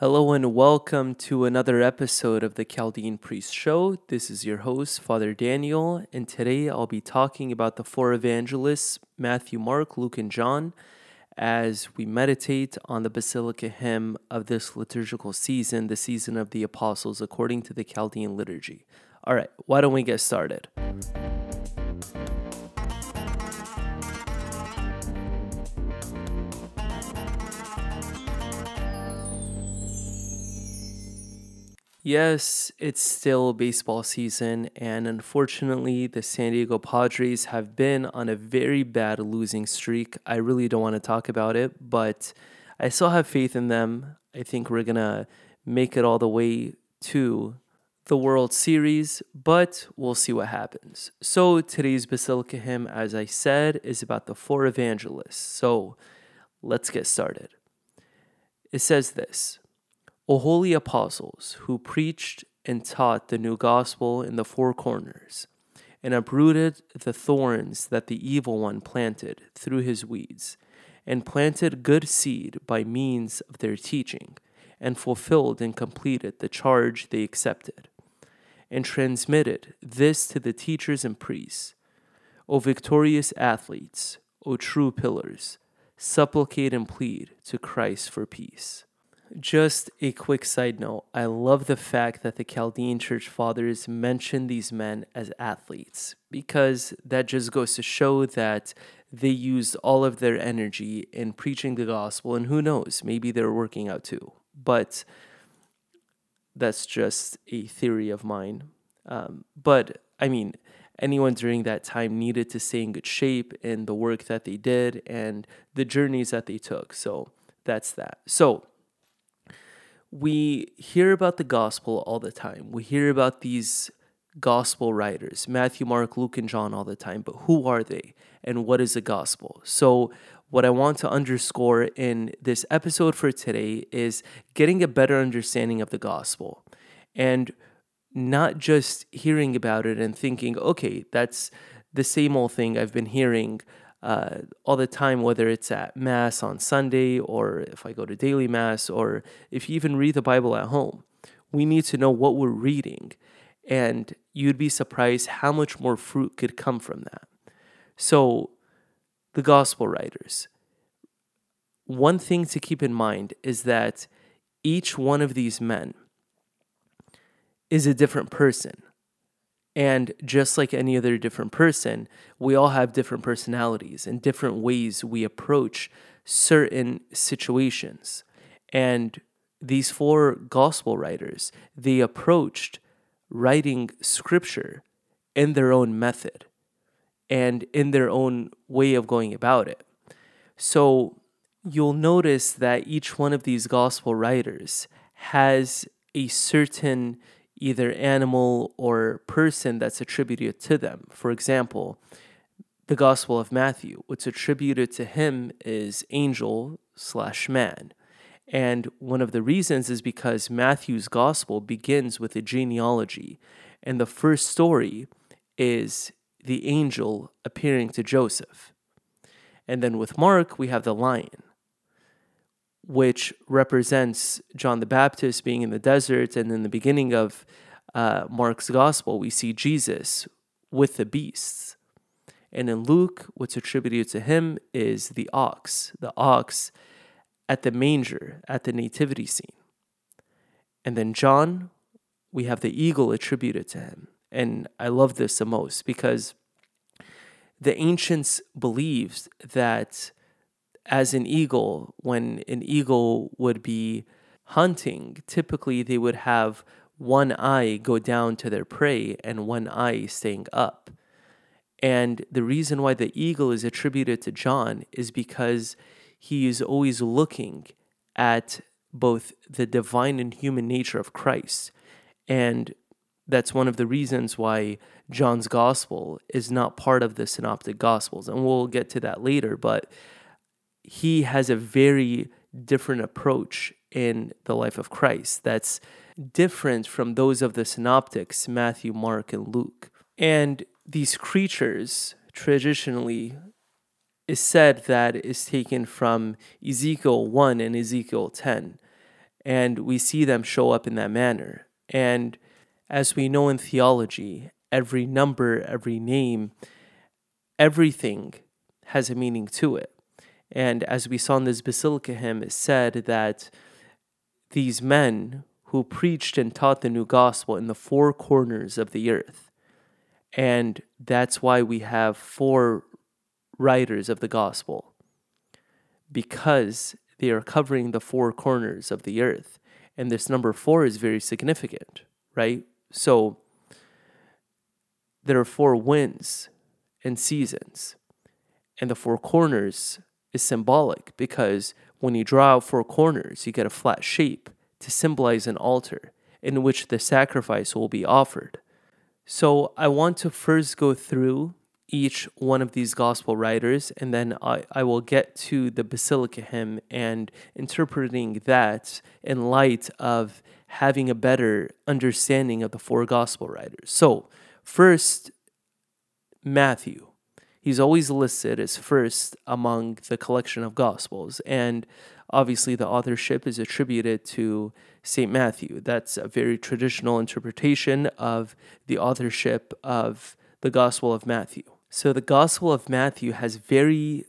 Hello and welcome to another episode of the Chaldean Priest Show. This is your host, Father Daniel, and today I'll be talking about the four evangelists Matthew, Mark, Luke, and John as we meditate on the Basilica hymn of this liturgical season, the season of the Apostles, according to the Chaldean liturgy. All right, why don't we get started? Yes, it's still baseball season, and unfortunately, the San Diego Padres have been on a very bad losing streak. I really don't want to talk about it, but I still have faith in them. I think we're going to make it all the way to the World Series, but we'll see what happens. So, today's Basilica hymn, as I said, is about the four evangelists. So, let's get started. It says this. O holy apostles, who preached and taught the new gospel in the four corners, and uprooted the thorns that the evil one planted through his weeds, and planted good seed by means of their teaching, and fulfilled and completed the charge they accepted, and transmitted this to the teachers and priests. O victorious athletes, O true pillars, supplicate and plead to Christ for peace. Just a quick side note I love the fact that the Chaldean church fathers mention these men as athletes because that just goes to show that they used all of their energy in preaching the gospel, and who knows, maybe they're working out too. But that's just a theory of mine. Um, but I mean, anyone during that time needed to stay in good shape in the work that they did and the journeys that they took. So that's that. So, we hear about the gospel all the time. We hear about these gospel writers, Matthew, Mark, Luke, and John, all the time. But who are they and what is the gospel? So, what I want to underscore in this episode for today is getting a better understanding of the gospel and not just hearing about it and thinking, okay, that's the same old thing I've been hearing uh, all the time, whether it's at Mass on Sunday or if I go to daily Mass or if you even read the Bible at home. We need to know what we're reading. And you'd be surprised how much more fruit could come from that. So, the gospel writers. One thing to keep in mind is that each one of these men is a different person. And just like any other different person, we all have different personalities and different ways we approach certain situations. And these four gospel writers, they approached writing scripture in their own method and in their own way of going about it. So you'll notice that each one of these gospel writers has a certain either animal or person that's attributed to them. For example, the Gospel of Matthew, what's attributed to him is angel slash man. And one of the reasons is because Matthew's gospel begins with a genealogy. And the first story is the angel appearing to Joseph. And then with Mark, we have the lion which represents John the Baptist being in the desert. And in the beginning of uh, Mark's gospel, we see Jesus with the beasts. And in Luke, what's attributed to him is the ox, the ox at the manger, at the nativity scene. And then John, we have the eagle attributed to him. And I love this the most because the ancients believed that as an eagle, when an eagle would be hunting, typically they would have one eye go down to their prey and one eye staying up. And the reason why the eagle is attributed to John is because he is always looking at both the divine and human nature of Christ. And that's one of the reasons why John's gospel is not part of the synoptic gospels. And we'll get to that later. But he has a very different approach in the life of Christ that's different from those of the synoptics, Matthew, Mark, and Luke. And these creatures traditionally is said that is taken from Ezekiel 1 and Ezekiel 10. And we see them show up in that manner. And as we know in theology, every number, every name, everything has a meaning to it. And as we saw in this Basilica hymn, it said that these men who preached and taught the new gospel in the four corners of the earth. And that's why we have four writers of the gospel, because they are covering the four corners of the earth. And this number four is very significant, right? So there are four winds and seasons, and the four corners is symbolic because when you draw out four corners, you get a flat shape to symbolize an altar in which the sacrifice will be offered. So I want to first go through each one of these gospel writers, and then I, I will get to the Basilica hymn and interpreting that in light of having a better understanding of the four gospel writers. So, first, Matthew. He's always listed as first among the collection of gospels, and obviously the authorship is attributed to St. Matthew. That's a very traditional interpretation of the authorship of the Gospel of Matthew. So the Gospel of Matthew has very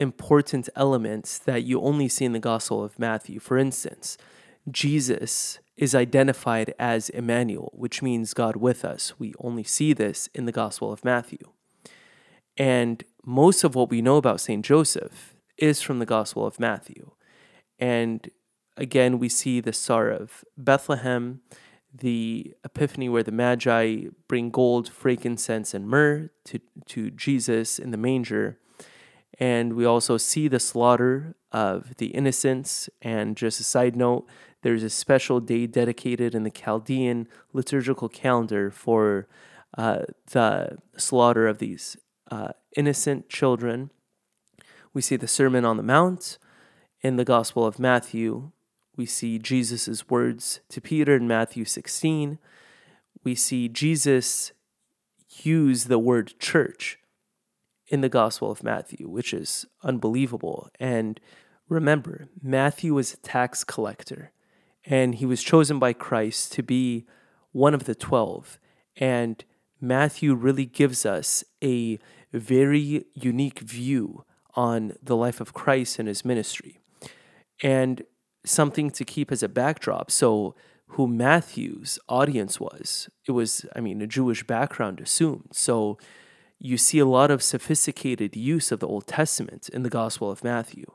important elements that you only see in the Gospel of Matthew. For instance, Jesus is identified as Emmanuel, which means God with us. We only see this in the Gospel of Matthew. And most of what we know about St. Joseph is from the Gospel of Matthew. And again, we see the Star of Bethlehem, the Epiphany where the Magi bring gold, frankincense, and myrrh to, to Jesus in the manger. And we also see the slaughter of the innocents. And just a side note, there's a special day dedicated in the Chaldean liturgical calendar for uh, the slaughter of these uh, innocent children. We see the Sermon on the Mount in the Gospel of Matthew. We see Jesus' words to Peter in Matthew 16. We see Jesus use the word church in the Gospel of Matthew, which is unbelievable. And remember, Matthew was a tax collector, and he was chosen by Christ to be one of the 12. And Matthew really gives us a very unique view on the life of Christ and his ministry. And something to keep as a backdrop. So, who Matthew's audience was, it was, I mean, a Jewish background assumed. So, you see a lot of sophisticated use of the Old Testament in the Gospel of Matthew.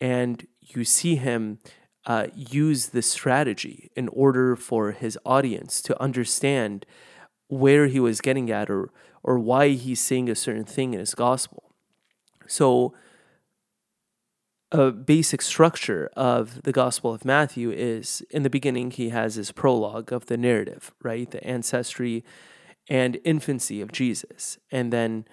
And you see him uh, use this strategy in order for his audience to understand where he was getting at or or why he's saying a certain thing in his gospel. So a basic structure of the Gospel of Matthew is in the beginning he has his prologue of the narrative, right? The ancestry and infancy of Jesus. And then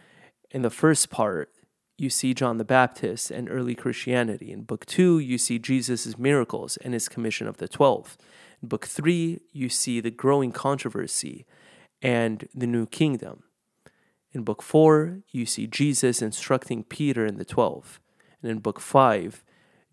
in the first part, you see John the Baptist and early Christianity. In book two, you see Jesus' miracles and his commission of the twelve. In book three, you see the growing controversy and the new kingdom. In book four, you see Jesus instructing Peter and the twelve. And in book five,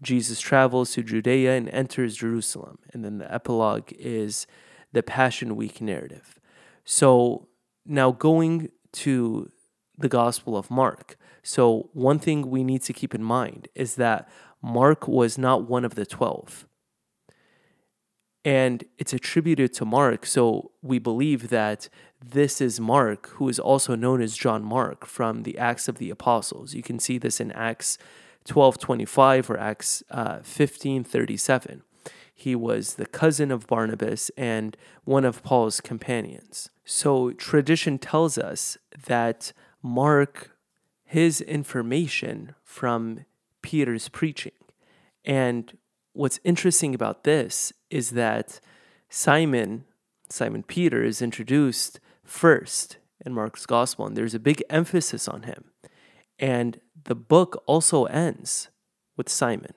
Jesus travels to Judea and enters Jerusalem. And then the epilogue is the Passion Week narrative. So now going to the Gospel of Mark. So, one thing we need to keep in mind is that Mark was not one of the 12 and it's attributed to Mark. So we believe that this is Mark, who is also known as John Mark from the Acts of the Apostles. You can see this in Acts 12:25 or Acts uh, 15:37. He was the cousin of Barnabas and one of Paul's companions. So tradition tells us that Mark his information from Peter's preaching. And what's interesting about this is that Simon, Simon Peter, is introduced first in Mark's gospel, and there's a big emphasis on him. And the book also ends with Simon.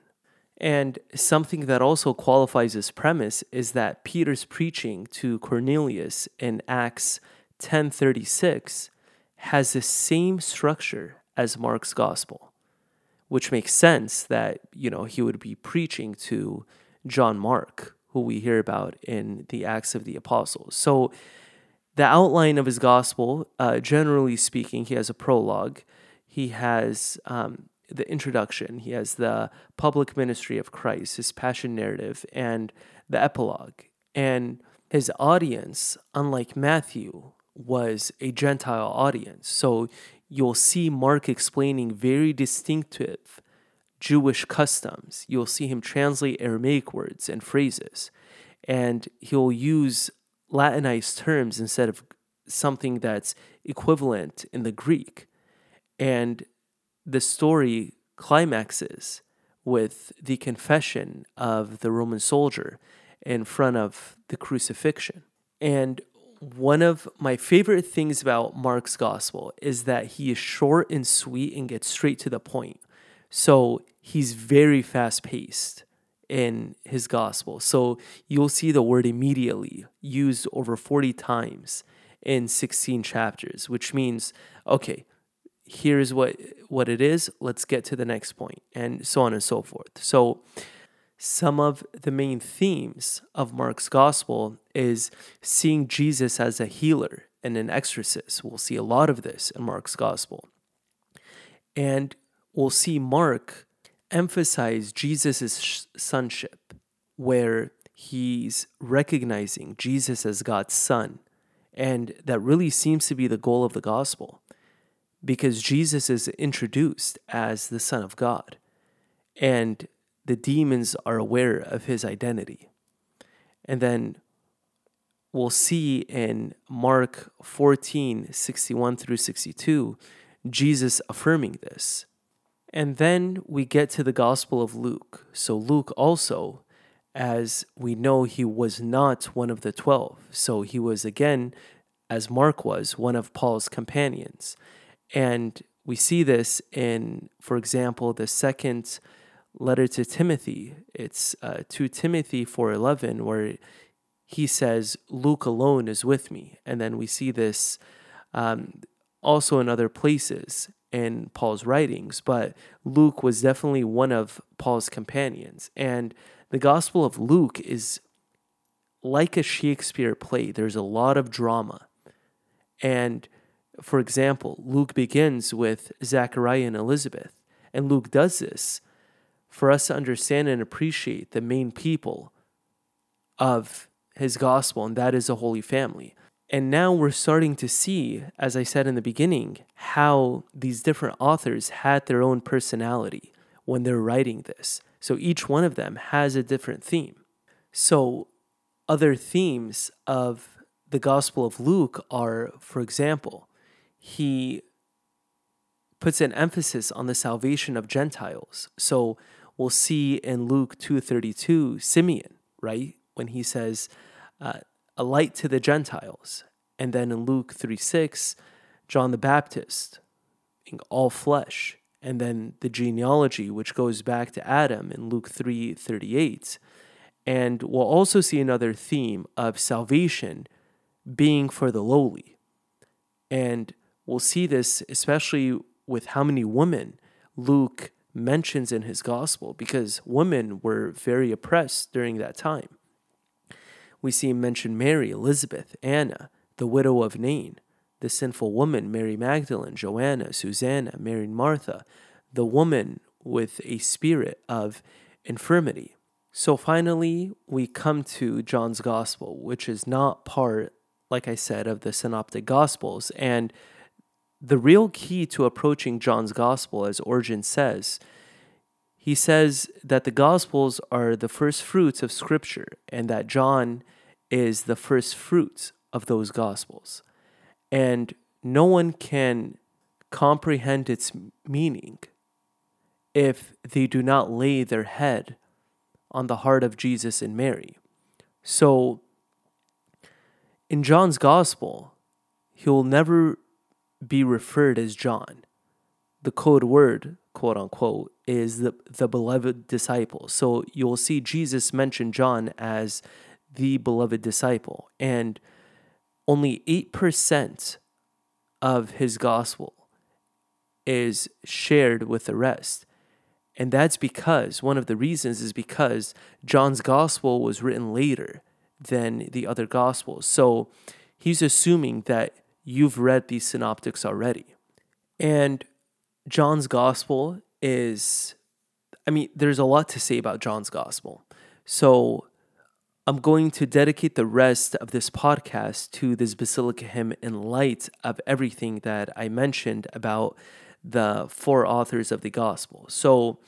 And something that also qualifies this premise is that Peter's preaching to Cornelius in Acts 10:36 has the same structure as Mark's gospel which makes sense that you know he would be preaching to John Mark, who we hear about in the Acts of the Apostles. So, the outline of his gospel, uh, generally speaking, he has a prologue, he has um, the introduction, he has the public ministry of Christ, his passion narrative, and the epilogue. And his audience, unlike Matthew, was a Gentile audience. So you'll see Mark explaining very distinctive Jewish customs. You'll see him translate Aramaic words and phrases, and he'll use Latinized terms instead of something that's equivalent in the Greek. And the story climaxes with the confession of the Roman soldier in front of the crucifixion. And one of my favorite things about Mark's gospel is that he is short and sweet and gets straight to the point. So he's very fast paced in his gospel. So you'll see the word immediately used over 40 times in 16 chapters, which means, okay, here's what what it is, let's get to the next point, and so on and so forth. So some of the main themes of Mark's gospel is seeing Jesus as a healer and an exorcist. We'll see a lot of this in Mark's gospel. And we'll see Mark emphasize Jesus' sonship, where he's recognizing Jesus as God's son. And that really seems to be the goal of the gospel because Jesus is introduced as the Son of God. And the demons are aware of his identity. And then we'll see in Mark 14 61 through 62, Jesus affirming this. And then we get to the Gospel of Luke. So, Luke also, as we know, he was not one of the 12. So, he was again, as Mark was, one of Paul's companions. And we see this in, for example, the second letter to Timothy. It's uh, 2 Timothy 4:11 where he says Luke alone is with me. And then we see this um, also in other places in Paul's writings, but Luke was definitely one of Paul's companions. And the Gospel of Luke is like a Shakespeare play. There's a lot of drama. And for example, Luke begins with Zachariah and Elizabeth. And Luke does this for us to understand and appreciate the main people of his gospel, and that is the holy family. And now we're starting to see, as I said in the beginning, how these different authors had their own personality when they're writing this. So each one of them has a different theme. So, other themes of the Gospel of Luke are, for example, he puts an emphasis on the salvation of Gentiles. So, we'll see in Luke 2:32 Simeon, right? When he says uh, a light to the Gentiles. And then in Luke 3 6, John the Baptist, in all flesh. And then the genealogy which goes back to Adam in Luke 3:38. And we'll also see another theme of salvation being for the lowly. And we'll see this especially with how many women Luke mentions in his gospel because women were very oppressed during that time. We see him mention Mary, Elizabeth, Anna, the widow of Nain, the sinful woman, Mary Magdalene, Joanna, Susanna, Mary Martha, the woman with a spirit of infirmity. So finally, we come to John's gospel, which is not part, like I said, of the synoptic gospels. And the real key to approaching John's gospel, as Origen says, he says that the gospels are the first fruits of scripture and that John is the first fruits of those gospels. And no one can comprehend its meaning if they do not lay their head on the heart of Jesus and Mary. So, in John's gospel, he will never be referred as John. The code word, quote unquote, is the, the beloved disciple. So you'll see Jesus mention John as the beloved disciple. And only 8% of his gospel is shared with the rest. And that's because one of the reasons is because John's gospel was written later than the other gospels. So he's assuming that you've read these synoptics already. And John's gospel is, I mean, there's a lot to say about John's gospel. So I'm going to dedicate the rest of this podcast to this Basilica hymn in light of everything that I mentioned about the four authors of the gospel. So,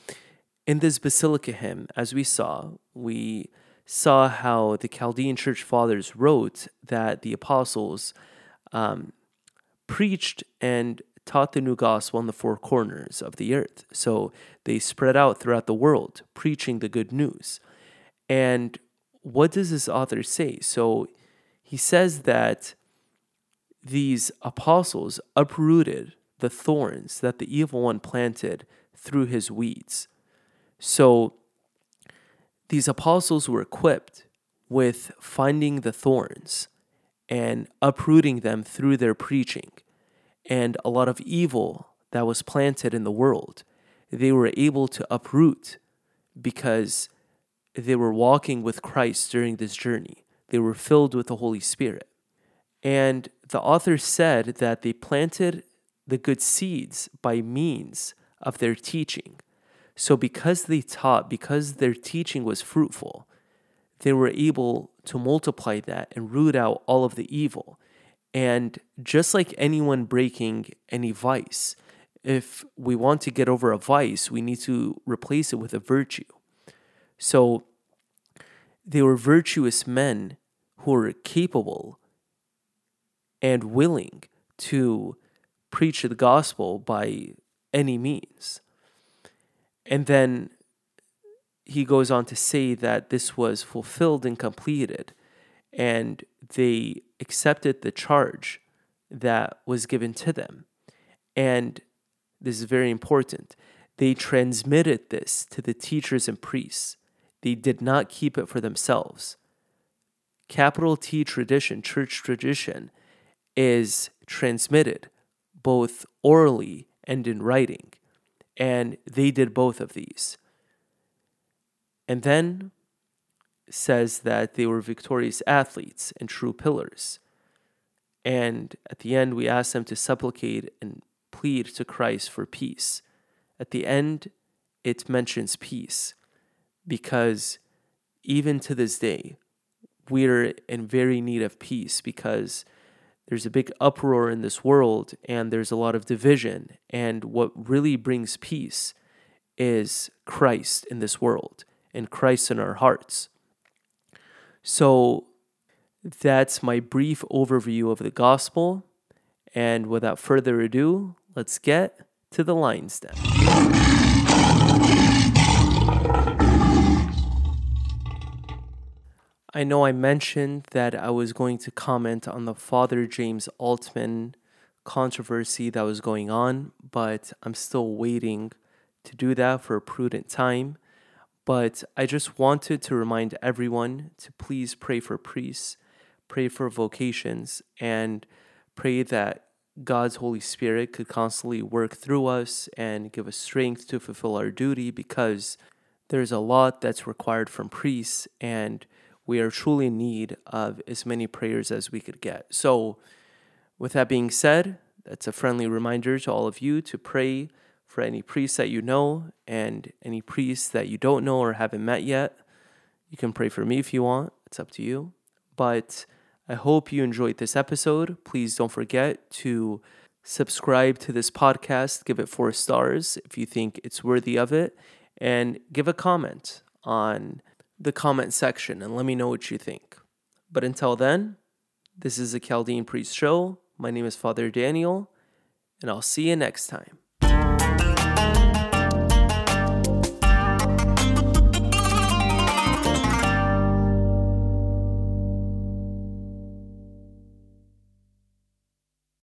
in this Basilica hymn, as we saw, we saw how the Chaldean church fathers wrote that the apostles um, preached and taught the new gospel on the four corners of the earth. So they spread out throughout the world, preaching the good news. And what does this author say? So he says that these apostles uprooted the thorns that the evil one planted through his weeds. So these apostles were equipped with finding the thorns and uprooting them through their preaching. And a lot of evil that was planted in the world, they were able to uproot because they were walking with Christ during this journey. They were filled with the Holy Spirit. And the author said that they planted the good seeds by means of their teaching. So, because they taught, because their teaching was fruitful, they were able to multiply that and root out all of the evil. And just like anyone breaking any vice, if we want to get over a vice, we need to replace it with a virtue. So they were virtuous men who were capable and willing to preach the gospel by any means. And then he goes on to say that this was fulfilled and completed, and they accepted the charge that was given to them. And this is very important. They transmitted this to the teachers and priests. They did not keep it for themselves. Capital T tradition, church tradition, is transmitted both orally and in writing. And they did both of these. And then says that they were victorious athletes and true pillars. And at the end, we ask them to supplicate and plead to Christ for peace. At the end, it mentions peace because even to this day, we're in very need of peace because there's a big uproar in this world and there's a lot of division. And what really brings peace is Christ in this world and Christ in our hearts. So that's my brief overview of the gospel. And without further ado, let's get to the line step. I know I mentioned that I was going to comment on the Father James Altman controversy that was going on, but I'm still waiting to do that for a prudent time. But I just wanted to remind everyone to please pray for priests, pray for vocations, and pray that God's Holy Spirit could constantly work through us and give us strength to fulfill our duty because there's a lot that's required from priests and we are truly in need of as many prayers as we could get. So, with that being said, that's a friendly reminder to all of you to pray for any priests that you know and any priests that you don't know or haven't met yet. You can pray for me if you want, it's up to you. But I hope you enjoyed this episode. Please don't forget to subscribe to this podcast, give it four stars if you think it's worthy of it, and give a comment on the comment section and let me know what you think. But until then, this is a Chaldean Priest Show. My name is Father Daniel, and I'll see you next time.